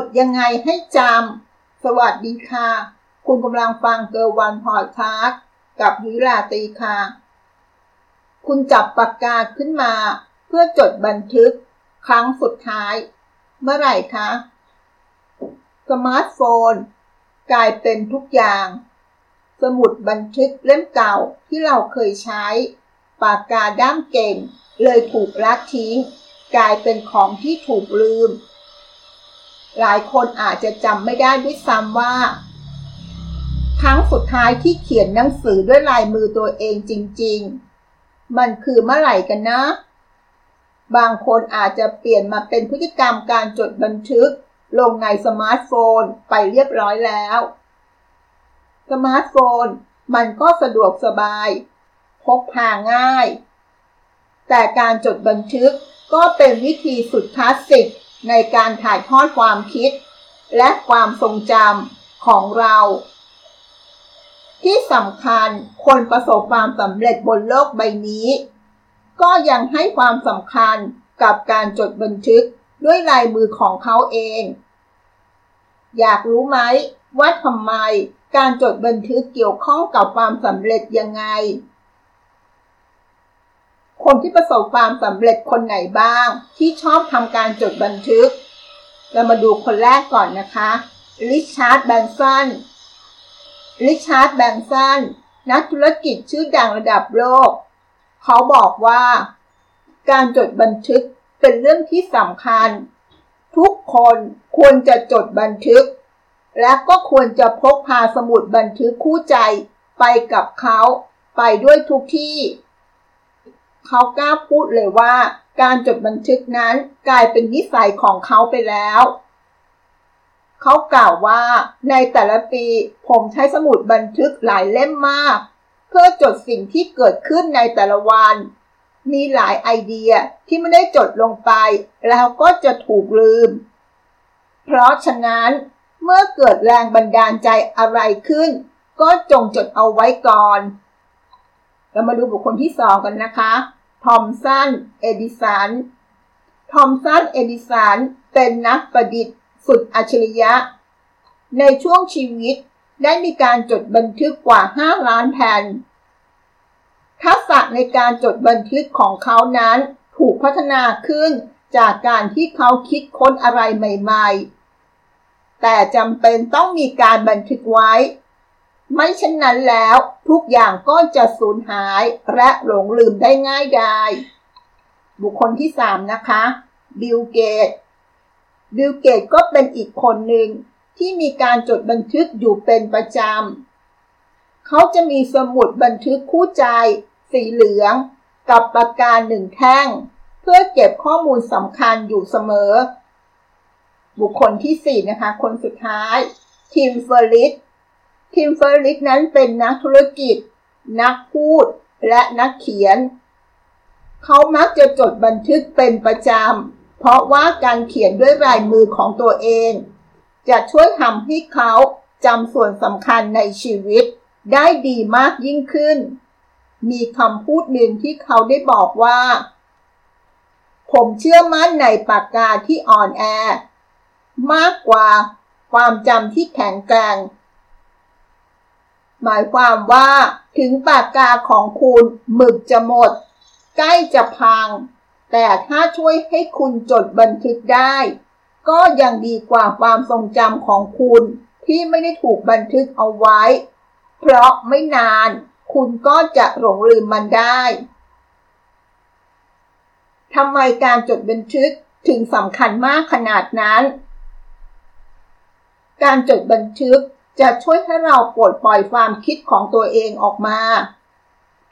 จดยังไงให้จำ สวัสดีค่ะ คุณกำลังฟังเกอร์วันพอดคาสต์กับยุราตีค่ะ คุณจับปากกาขึ้นมา เพื่อจดบันทึก ครั้งสุดท้าย เมื่อไหร่คะ สมาร์ทโฟน กลายเป็นทุกอย่าง สมุดบันทึกเล่มเก่าที่เราเคยใช้ ปากกาด้ามเก่า เลยถูกละทิ้ง กลายเป็นของที่ถูกลืม หลายคนอาจจะจำไม่ได้ด้วยซ้ำว่า ครั้งสุดท้ายที่เขียนหนังสือด้วยลายมือตัวเองจริง ๆ มันคือเมื่อไหร่กันนะ บางคนอาจจะเปลี่ยนมาเป็นพฤติกรรมการจดบันทึก ลงในสมาร์ทโฟนไปเรียบร้อยแล้ว สมาร์ทโฟนมันก็สะดวกสบาย พกพาง่าย แต่การจดบันทึกก็เป็นวิธีสุดคลาสสิก ในการถ่ายทอดความคิด และความทรงจำของเรา ที่สำคัญคนประสบความสำเร็จบนโลกใบนี้ ก็ยังให้ความสำคัญกับการจดบันทึกด้วยลายมือของเขาเอง อยากรู้ไหมว่าทำไมการจดบันทึกเกี่ยวข้องกับความสำเร็จยังไง คนที่ประสบความสำเร็จคนไหนบ้าง ที่ชอบทำการจดบันทึก เรามาดูคนแรกก่อนนะคะริชาร์ดแบรนสันริชาร์ดแบรนสันนักธุรกิจชื่อดังระดับโลก เขาบอกว่า การจดบันทึกเป็นเรื่องที่สำคัญ ทุกคนควรจะจดบันทึก และก็ควรจะพกพาสมุดบันทึกคู่ใจไปกับเขา ไปด้วยทุกที่ เขากล้าพูดเลยว่า การจดบันทึกนั้นกลายเป็นนิสัยของเขาไปแล้ว เขากล่าวว่าในแต่ละปีผมใช้สมุดบันทึกหลายเล่มมาก เพื่อจดสิ่งที่เกิดขึ้นในแต่ละวัน มีหลายไอเดียที่ไม่ได้จดลงไป แล้วก็จะถูกลืม เพราะฉะนั้นเมื่อเกิดแรงบันดาลใจอะไรขึ้น ก็จงจดเอาไว้ก่อน เรามาดูบุคคลที่สองกันนะคะ ทอมสัน เอดิสัน ทอมสัน เอดิสัน เป็นนักประดิษฐ์สุดอัจฉริยะ ในช่วงชีวิตได้มีการจดบันทึกกว่า 5 ล้านแผ่น ทักษะในการจดบันทึกของเขานั้นถูกพัฒนาขึ้นจากการที่เขาคิดค้นอะไรใหม่ ๆ แต่จำเป็นต้องมีการบันทึกไว้ ไม่เช่นนั้นแล้วทุกอย่างก็จะสูญหายและหลงลืมได้ง่ายดายบุคคลที่ 3 นะคะ บิลเกตส์ บิลเกตส์ก็เป็นอีกคนหนึ่งที่มีการจดบันทึกอยู่เป็นประจำ เขาจะมีสมุดบันทึกคู่ใจ สีเหลือง กับปากกาหนึ่งแท่ง เพื่อเก็บข้อมูลสำคัญอยู่เสมอ บุคคลที่ 4 นะคะ คนสุดท้าย ทิมเฟอริส ทิมเฟอริสนั้นเป็นนักธุรกิจ นักพูด และนักเขียน เขามักจะจดบันทึกเป็นประจำ เพราะว่าการเขียนด้วยลายมือของตัวเอง จะช่วยทำให้เขาจำส่วนสำคัญในชีวิตได้ดีมากยิ่งขึ้น มีคำพูดหนึ่งที่เขาได้บอกว่า ผมเชื่อมั่นในปากกาที่อ่อนแอ มากกว่าความจำที่แข็งแกร่ง หมายความว่าถึงปากกาของคุณหมึกจะหมด ใกล้จะพัง แต่ถ้าช่วยให้คุณจดบันทึกได้ ก็ยังดีกว่าความทรงจำของคุณที่ไม่ได้ถูกบันทึกเอาไว้ เพราะไม่นานคุณก็จะหลงลืมมันได้ทำไมการจดบันทึกถึงสำคัญมากขนาดนั้น การจดบันทึก จะช่วยให้เราปลดปล่อยความคิดของตัวเองออกมา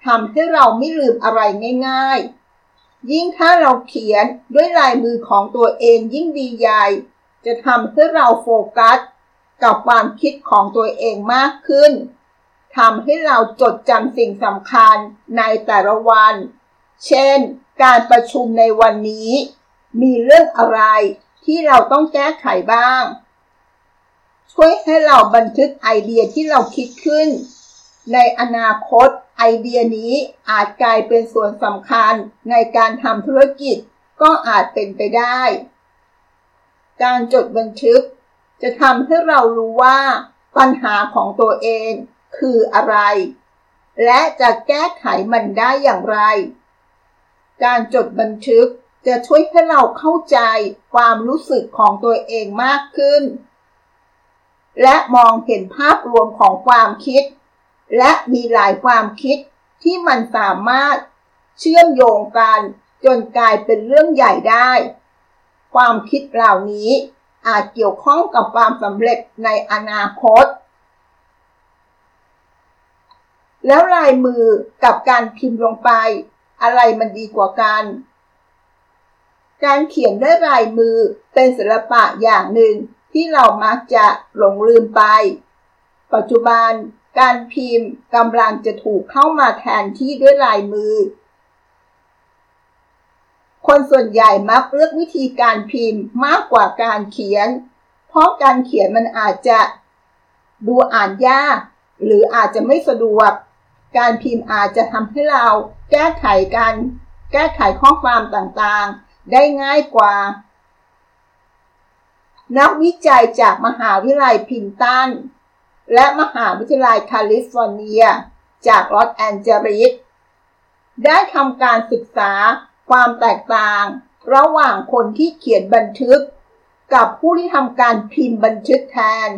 ทำให้เราไม่ลืมอะไรง่าย ๆ ยิ่งถ้าเราเขียนด้วยลายมือของตัวเองยิ่งดีใหญ่ จะทำให้เราโฟกัส กับความคิดของตัวเองมากขึ้นทำให้เราจดจำสิ่งสำคัญในแต่ละวัน เช่น การประชุมในวันนี้ มีเรื่องอะไรที่เราต้องแก้ไขบ้าง ช่วยให้เราบันทึกไอเดียที่เราคิดขึ้น ในอนาคตไอเดียนี้อาจกลายเป็นส่วนสำคัญในการทำธุรกิจก็อาจเป็นไปได้ การจดบันทึก จะทำให้เรารู้ว่า ปัญหาของตัวเองคืออะไร และจะแก้ไขมันได้อย่างไร การจดบันทึกจะช่วยให้เราเข้าใจความรู้สึกของตัวเองมากขึ้น และมองเห็นภาพรวมของความคิด และมีหลายความคิดที่มันสามารถเชื่อมโยงกันจนกลายเป็นเรื่องใหญ่ได้ ความคิดเหล่านี้อาจเกี่ยวข้องกับความสำเร็จในอนาคต แล้วลายมือกับการพิมพ์ลงไป อะไรมันดีกว่ากัน การเขียนด้วยลายมือเป็นศิลปะอย่างหนึ่ง ที่เรามักจะหลงลืมไป ปัจจุบันการพิมพ์กำลังจะถูกเข้ามาแทนที่ด้วยลายมือ คนส่วนใหญ่มักเลือกวิธีการพิมพ์มากกว่าการเขียน เพราะการเขียนมันอาจจะดูอ่านยาก หรืออาจจะไม่สะดวก การพิมพ์อาจจะทำให้เราแก้ไขกันแก้ไขข้อความต่างๆ ได้ง่ายกว่า นักวิจัยจากมหาวิทยาลัยพรินซ์ตัน และมหาวิทยาลัยแคลิฟอร์เนีย จากลอสแอนเจลิสได้ทำการศึกษาความแตกต่าง ระหว่างคนที่เขียนบันทึก กับผู้ที่ทำการพิมพ์บันทึกแทน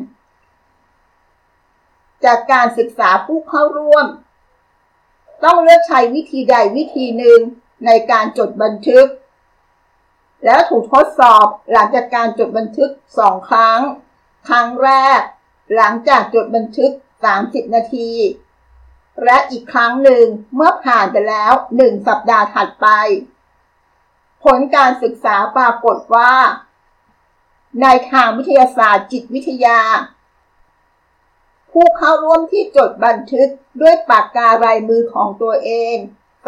จากการศึกษาผู้เข้าร่วม ต้องเลือกใช้วิธีใดวิธีหนึ่งในการจดบันทึก แล้วถูกทดสอบหลังจากการจดบันทึกสองครั้ง ครั้งแรก หลังจากจดบันทึก 30 นาที และอีกครั้งหนึ่งเมื่อผ่านไปแล้ว 1 สัปดาห์ถัดไป ผลการศึกษาปรากฏว่า ในทางวิทยาศาสตร์จิตวิทยา ผู้เข้าร่วมที่จดบันทึกด้วยปากการายมือของตัวเอง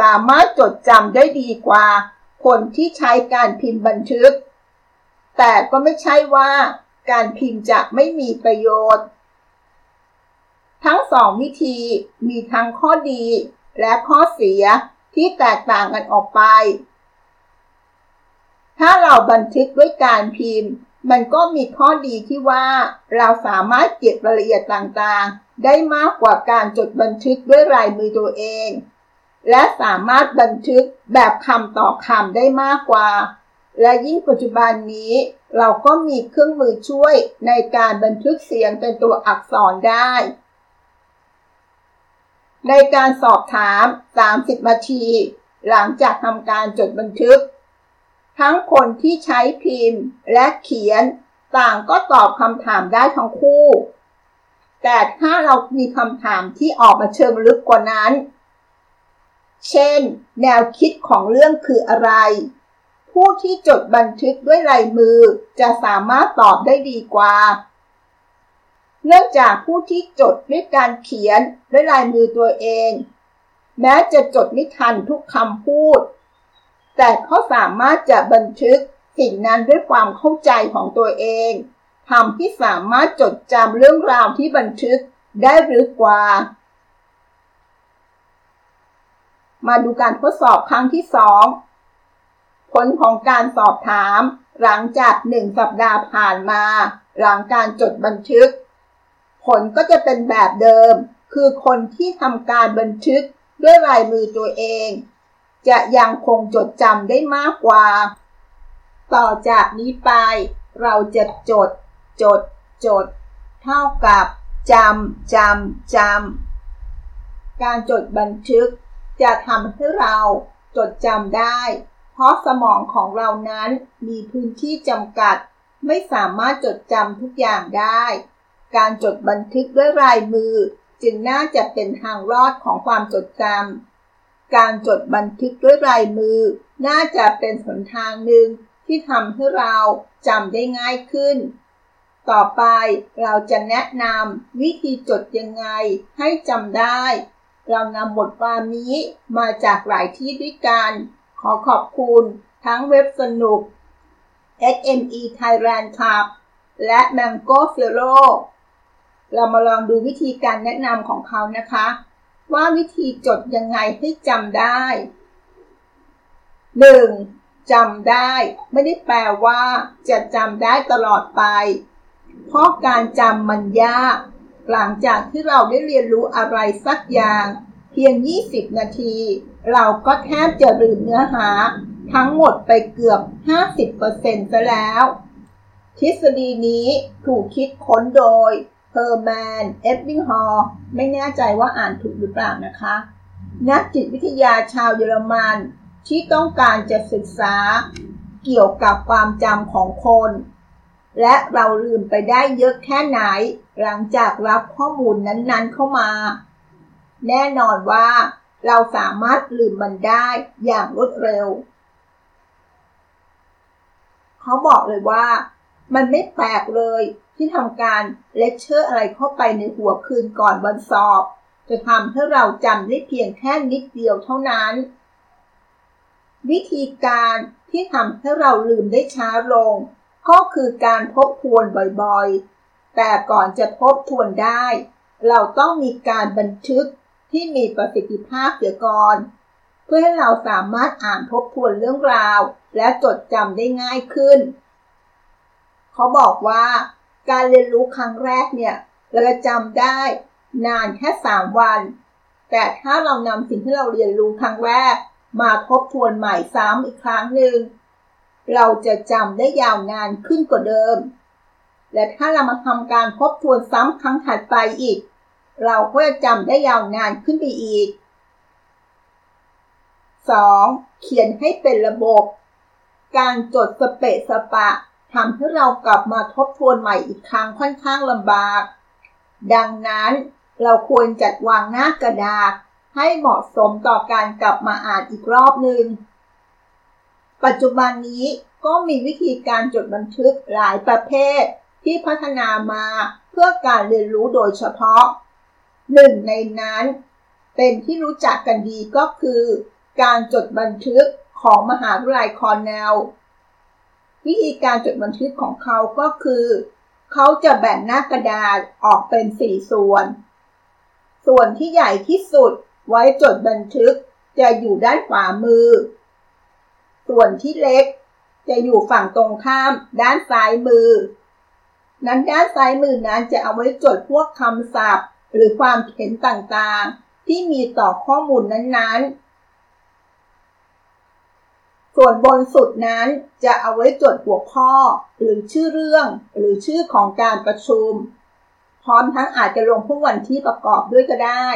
สามารถจดจำได้ดีกว่า คนที่ใช้การพิมพ์บันทึก แต่ก็ไม่ใช่ว่าการพิมพ์จะไม่มีประโยชน์ ทั้งสองวิธีมีทั้งข้อดีและข้อเสียที่แตกต่างกันออกไป ถ้าเราบันทึกด้วยการพิมพ์ มันก็มีข้อดีที่ว่าเราสามารถเก็บรายละเอียดต่างๆ ได้มากกว่าการจดบันทึกด้วยลายมือตัวเอง และสามารถบันทึกแบบคำต่อคำได้มากกว่า และยิ่งปัจจุบันนี้ เราก็มีเครื่องมือช่วยในการบันทึกเสียงเป็นตัวอักษรได้ ในการสอบถาม 30 นาที หลังจากทำการจดบันทึก ทั้งคนที่ใช้พิมพ์และเขียนต่างก็ตอบคำถามได้ทั้งคู่ แต่ถ้าเรามีคำถามที่ออกมาเชิงลึกกว่านั้น เช่น แนวคิดของเรื่องคืออะไร ผู้ที่จดบันทึกด้วยลายมือจะสามารถตอบได้ดีกว่า เนื่องจากผู้ที่จดด้วยการเขียนด้วยลายมือตัวเอง แม้จะจดไม่ทันทุกคำพูด แต่เขาสามารถจะบันทึกสิ่งนั้นด้วยความเข้าใจของตัวเองทำที่สามารถจดจำเรื่องราวที่บันทึกได้หรือกว่า มาดูการทดสอบครั้งที่สองผลของการสอบถาม หลังจากหนึ่งสัปดาห์ผ่านมา หลังการจดบันทึก ผลก็จะเป็นแบบเดิม คือคนที่ทำการบันทึกด้วยลายมือตัวเอง จะยังคงจดจำได้มากกว่า ต่อจากนี้ไป เราจะจด จด จด เท่ากับจำจำจำการจดบันทึก จะทำให้เราจดจำได้ เพราะสมองของเรานั้นมีพื้นที่จำกัด ไม่สามารถจดจำทุกอย่างได้ การจดบันทึกด้วยลายมือ จึงน่าจะเป็นทางรอดของความจดจำการจดบันทึกด้วยลายมือ น่าจะเป็นหนทางหนึ่งที่ทำให้เราจำได้ง่ายขึ้น ต่อไปเราจะแนะนำวิธีจดยังไงให้จำได้ เรานำบทความนี้มาจากหลายที่ด้วยกัน ขอขอบคุณทั้งเว็บสนุก SME Thailand Club และ Mango f e l o เรามาลองดูวิธีการแนะนำของเขานะคะ ว่าวิธีจดยังไงให้จำได้ 1. จำได้ ไม่ได้แปลว่า จะจำได้ตลอดไป เพราะการจำมันยาก หลังจากที่เราได้เรียนรู้อะไรสักอย่าง เพียง 20 นาที เราก็แทบจะลืมเนื้อหา ทั้งหมดไปเกือบ 50%ซะแล้ว ทฤษฎีนี้ถูกคิดค้นโดยเฮอร์แมน เอฟวิงฮอร์ไม่แน่ใจว่าอ่านถูกหรือเปล่านะคะ นักจิตวิทยาชาวเยอรมันที่ต้องการจะศึกษาเกี่ยวกับความจำของคน และเราลืมไปได้เยอะแค่ไหน หลังจากรับข้อมูลนั้นๆเข้ามา แน่นอนว่า เราสามารถลืมมันได้อย่างรวดเร็ว เขาบอกเลยว่า มันไม่แปลกเลยที่ทำการเลคเชอร์อะไรเข้าไปในหัวคืนก่อนวันสอบ จะทำให้เราจำได้เพียงแค่นิดเดียวเท่านั้น วิธีการที่ทำให้เราลืมได้ช้าลง ก็คือการทบทวนบ่อยๆ แต่ก่อนจะทบทวนได้ เราต้องมีการบันทึกที่มีประสิทธิภาพเสียก่อน เพื่อให้เราสามารถอ่านทบทวนเรื่องราว และจดจำได้ง่ายขึ้น เขาบอกว่าการเรียนรู้ครั้งแรกเนี่ยเราจะจำได้นานแค่ 3 วัน แต่ถ้าเรานำสิ่งที่เราเรียนรู้ครั้งแรก มาทบทวนใหม่ซ้ำอีกครั้งหนึ่ง เราจะจำได้ยาวนานขึ้นกว่าเดิม และถ้าเรามาทำการทบทวนซ้ำครั้งถัดไปอีก เราก็จะจำได้ยาวนานขึ้นไปอีก 2. เขียนให้เป็นระบบ การจดสเปะสปะทำให้เรากลับมาทบทวนใหม่อีกครั้งค่อนข้างลำบาก ดังนั้นเราควรจัดวางหน้ากระดาษให้เหมาะสมต่อการกลับมาอ่านอีกรอบหนึ่ง ปัจจุบันนี้ก็มีวิธีการจดบันทึกหลายประเภทที่พัฒนามาเพื่อการเรียนรู้โดยเฉพาะ หนึ่งในนั้น เป็นที่รู้จักกันดีก็คือ การจดบันทึกของมหาวิทยาลัยคอร์เนลวิธีการจดบันทึกของเขาก็คือ เขาจะแบ่งหน้ากระดาษออกเป็นสี่ส่วน ส่วนที่ใหญ่ที่สุดไว้จดบันทึกจะอยู่ด้านขวามือ ส่วนที่เล็ก จะอยู่ฝั่งตรงข้ามด้านซ้ายมือ นั้นด้านซ้ายมือนั้นจะเอาไว้จดพวกคำศัพท์ หรือความเขียนต่างๆ ที่มีต่อข้อมูลนั้นๆส่วนบนสุดนั้นจะเอาไว้จดหัวข้อ หรือชื่อเรื่อง หรือชื่อของการประชุม พร้อมทั้งอาจจะลงพวกวันที่ประกอบด้วยก็ได้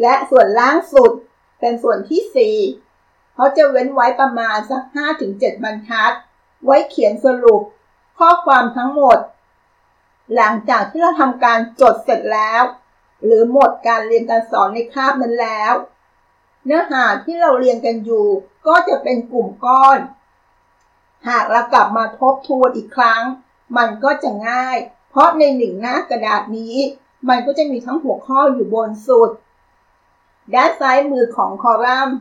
และส่วนล่างสุดเป็นส่วนที่ 4 เขาจะเว้นไว้ประมาณสัก 5-7 บรรทัด ไว้เขียนสรุป ข้อความทั้งหมด หลังจากที่เราทำการจดเสร็จแล้ว หรือหมดการเรียนการสอนในคาบนั้นแล้ว เนื้อหาที่เราเรียนกันอยู่ ก็จะเป็นกลุ่มก้อน หากเรากลับมาทบทวนอีกครั้ง มันก็จะง่าย เพราะในหนึ่งหน้ากระดาษนี้ มันก็จะมีทั้งหัวข้ออยู่บนสุดด้านซ้ายมือของคอลัมน์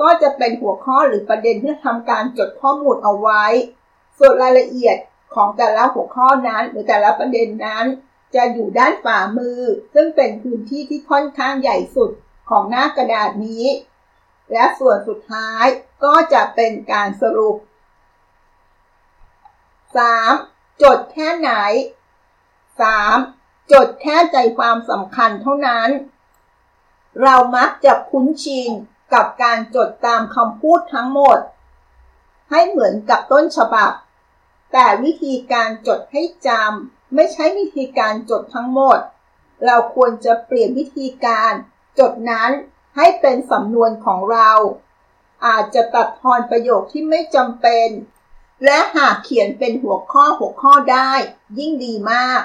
ก็จะเป็นหัวข้อหรือประเด็นที่ทำการจดข้อมูลเอาไว้ ส่วนรายละเอียดของแต่ละหัวข้อนั้น หรือแต่ละประเด็นนั้น จะอยู่ด้านฝ่ามือ ซึ่งเป็นพื้นที่ที่ค่อนข้างใหญ่สุดของหน้ากระดาษนี้ และส่วนสุดท้ายก็จะเป็นการสรุป 3. จดแค่ไหน 3. จดแค่ใจความสำคัญเท่านั้น เรามักจะคุ้นชิน กับการจดตามคำพูดทั้งหมด ให้เหมือนกับต้นฉบับ แต่วิธีการจดให้จำไม่ใช่วิธีการจดทั้งหมด เราควรจะเปลี่ยนวิธีการจดนั้นให้เป็นสำนวนของเรา อาจจะตัดทอนประโยคที่ไม่จำเป็น และหากเขียนเป็นหัวข้อหัวข้อได้ ยิ่งดีมาก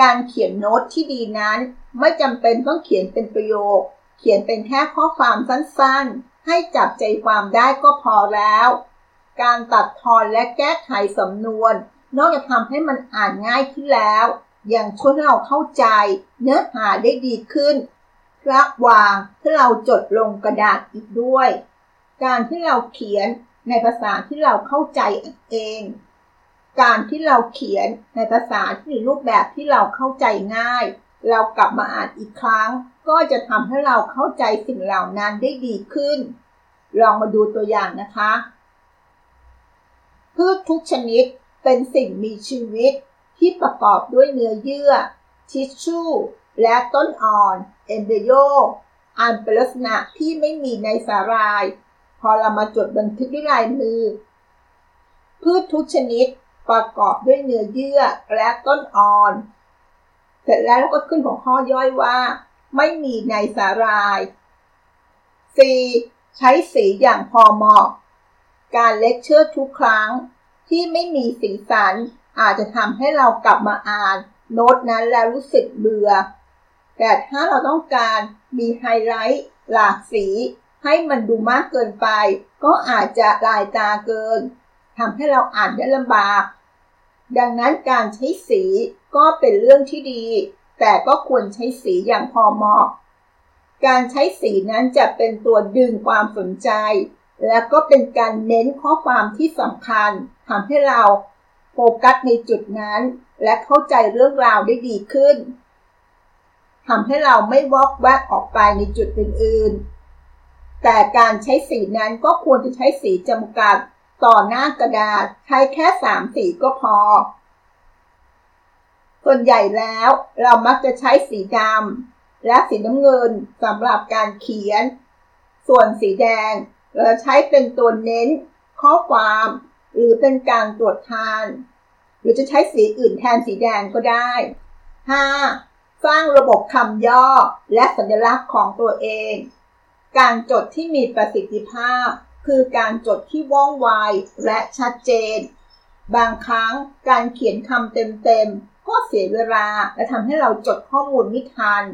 การเขียนโน้ตที่ดีนั้น ไม่จำเป็นต้องเขียนเป็นประโยค เขียนเป็นแค่ข้อความสั้นๆ ให้จับใจความได้ก็พอแล้ว การตัดทอนและแก้ไขสำนวน นอกจากทำให้มันอ่านง่ายขึ้นแล้วยังช่วยให้เราเข้าใจ เนื้อหาได้ดีขึ้นระหว่างที่เราจดลงกระดาษอีกด้วย การที่เราเขียนในภาษาที่เราเข้าใจเอง การที่เราเขียนในภาษาที่มีรูปแบบที่เราเข้าใจง่าย เรากลับมาอ่านอีกครั้ง ก็จะทำให้เราเข้าใจสิ่งเหล่านั้นได้ดีขึ้น ลองมาดูตัวอย่างนะคะพืชทุกชนิดเป็นสิ่งมีชีวิตที่ประกอบด้วยเนื้อเยื่อ ทิชชู่ และต้นอ่อน เอมเบโยอันเป็นลักษณะที่ไม่มีในสาหร่าย พอเรามาจดบันทึกด้วยลายมือ พืชทุกชนิดประกอบด้วยเนื้อเยื่อและต้นอ่อน เสร็จแล้วก็ขึ้นของข้อย่อยว่า ไม่มีในสาหร่าย 4. ใช้สีอย่างพอเหมาะ การเลคเชอร์ทุกครั้งที่ไม่มีสีสันอาจจะทำให้เรากลับมาอ่านโน้ตนั้นแล้วรู้สึกเบื่อ แต่ถ้าเราต้องการมีไฮไลท์หลากสี ให้มันดูมากเกินไป ก็อาจจะลายตาเกินทำให้เราอ่านได้ลำบาก ดังนั้นการใช้สีก็เป็นเรื่องที่ดี แต่ก็ควรใช้สีอย่างพอเหมาะ การใช้สีนั้นจะเป็นตัวดึงความสนใจ และก็เป็นการเน้นข้อความที่สำคัญทำให้เราโฟกัสในจุดนั้น และเข้าใจเรื่องราวได้ดีขึ้นทำให้เราไม่วอกแวกออกไปในจุดอื่นๆ แต่การใช้สีนั้นก็ควรจะใช้สีจำกัด ต่อหน้ากระดาษ ใช้แค่สามสีก็พอ ส่วนใหญ่แล้วเรามักจะใช้สีดำและสีน้ำเงินสำหรับการเขียน ส่วนสีแดง เราใช้เป็นตัวเน้น ข้อความ หรือเป็นการตรวจทาน หรือจะใช้สีอื่นแทนสีแดงก็ได้ 5. สร้างระบบคำย่อและสัญลักษณ์ของตัวเอง การจดที่มีประสิทธิภาพ คือการจดที่ว่องไวและชัดเจน บางครั้งการเขียนคำเต็มๆ ก็เสียเวลาและทำให้เราจดข้อมูลไม่ทัน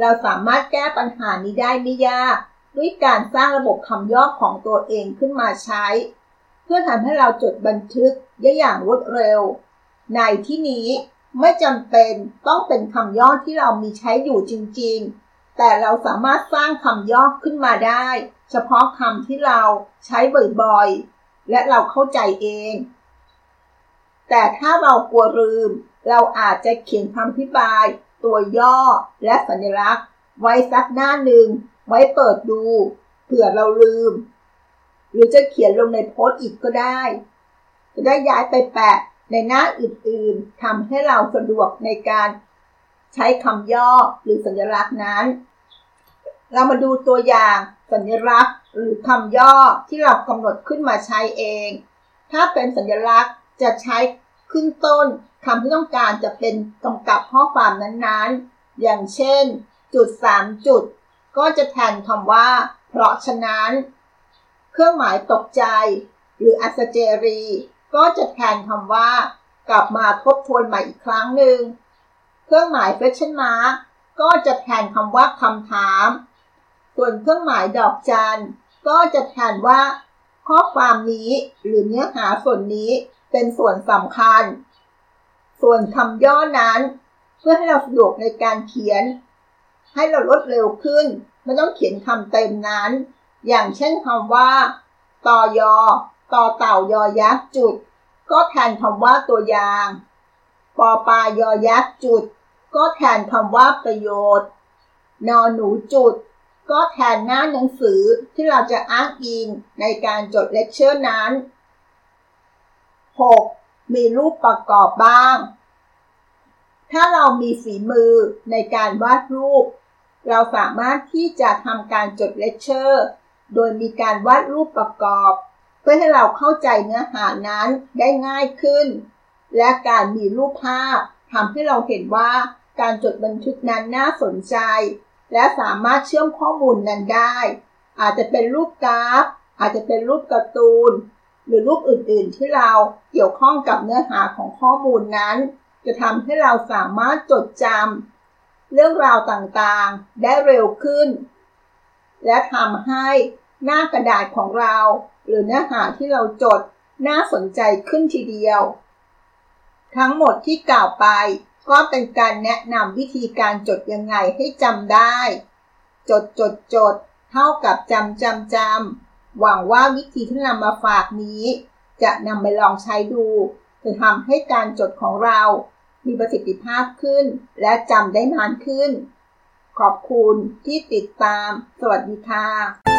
เราสามารถแก้ปัญหานี้ได้ไม่ยาก ด้วยการสร้างระบบคำย่อของตัวเองขึ้นมาใช้ เพื่อทำให้เราจดบันทึกได้อย่างรวดเร็ว ในที่นี้ไม่จำเป็นต้องเป็นคำย่อที่เรามีใช้อยู่จริง ๆ แต่เราสามารถสร้างคำย่อขึ้นมาได้ เฉพาะคำที่เราใช้บ่อยๆ และเราเข้าใจเอง แต่ถ้าเรากลัวลืม เราอาจจะเขียนคำอธิบาย ตัวย่อและสัญลักษณ์ ไว้สักหน้าหนึ่ง ไว้เปิดดูเผื่อเราลืม หรือจะเขียนลงในโพสต์อีกก็ได้ จะได้ย้ายไปแปะในหน้าอื่นๆทำให้เราสะดวกในการใช้คำย่อหรือสัญลักษณ์นั้น เรามาดูตัวอย่างสัญลักษณ์หรือคำย่อที่เรากำหนดขึ้นมาใช้เอง ถ้าเป็นสัญลักษณ์จะใช้ขึ้นต้นคำที่ต้องการจะเป็นกำกับข้อความนั้นๆ อย่างเช่น จุด 3 จุด ก็จะแทนคำว่า เพราะฉะนั้น เครื่องหมายตกใจ หรืออัสเจรี ก็จะแทนคำว่า กลับมาทบทวนใหม่อีกครั้งหนึ่ง เครื่องหมาย question mark ก็จะแทนคำว่าคำถาม ส่วนเครื่องหมายดอกจันก็จะแทนว่า ข้อความนี้หรือเนื้อหาส่วนนี้เป็นส่วนสำคัญ ส่วนคำย่อนั้น เพื่อให้เราสะดวกในการเขียน ให้เราลดเร็วขึ้น ไม่ต้องเขียนคำเต็มนั้น อย่างเช่นคำว่าต่อยอต่อเต่ายอยักษ์จุด ก็แทนคำว่าตัวอย่าง ปอปลายอยักษ์จุด ก็แทนคำว่าประโยชน์ นอหนูจุด ก็แทนหน้าหนังสือที่เราจะอ้างอิงในการจดเลคเชอร์นั้น 6. มีรูปประกอบบ้าง ถ้าเรามีฝีมือในการวาดรูป เราสามารถที่จะทำการจดเลคเชอร์ โดยมีการวาดรูปประกอบ เพื่อให้เราเข้าใจเนื้อหานั้นได้ง่ายขึ้น และการมีรูปภาพทำให้เราเห็นว่าการจดบันทึกนั้นน่าสนใจ และสามารถเชื่อมข้อมูลนั้นได้ อาจจะเป็นรูปกราฟ อาจจะเป็นรูปการ์ตูน หรือรูปอื่นๆ ที่เราเกี่ยวข้องกับเนื้อหาของข้อมูลนั้น จะทำให้เราสามารถจดจำเรื่องราวต่างๆ ได้เร็วขึ้น และทำให้หน้ากระดาษของเรา หรือเนื้อหาที่เราจดน่าสนใจขึ้นทีเดียว ทั้งหมดที่กล่าวไปก็เป็นการแนะนำวิธีการจดยังไงให้จำได้ จดจดจด เท่ากับจำจำจำ หวังว่าวิธีที่นำมาฝากนี้ จะนำไปลองใช้ดูจะทำให้การจดของเรา มีประสิทธิภาพขึ้น และจำได้นานขึ้น ขอบคุณที่ติดตาม สวัสดีค่ะ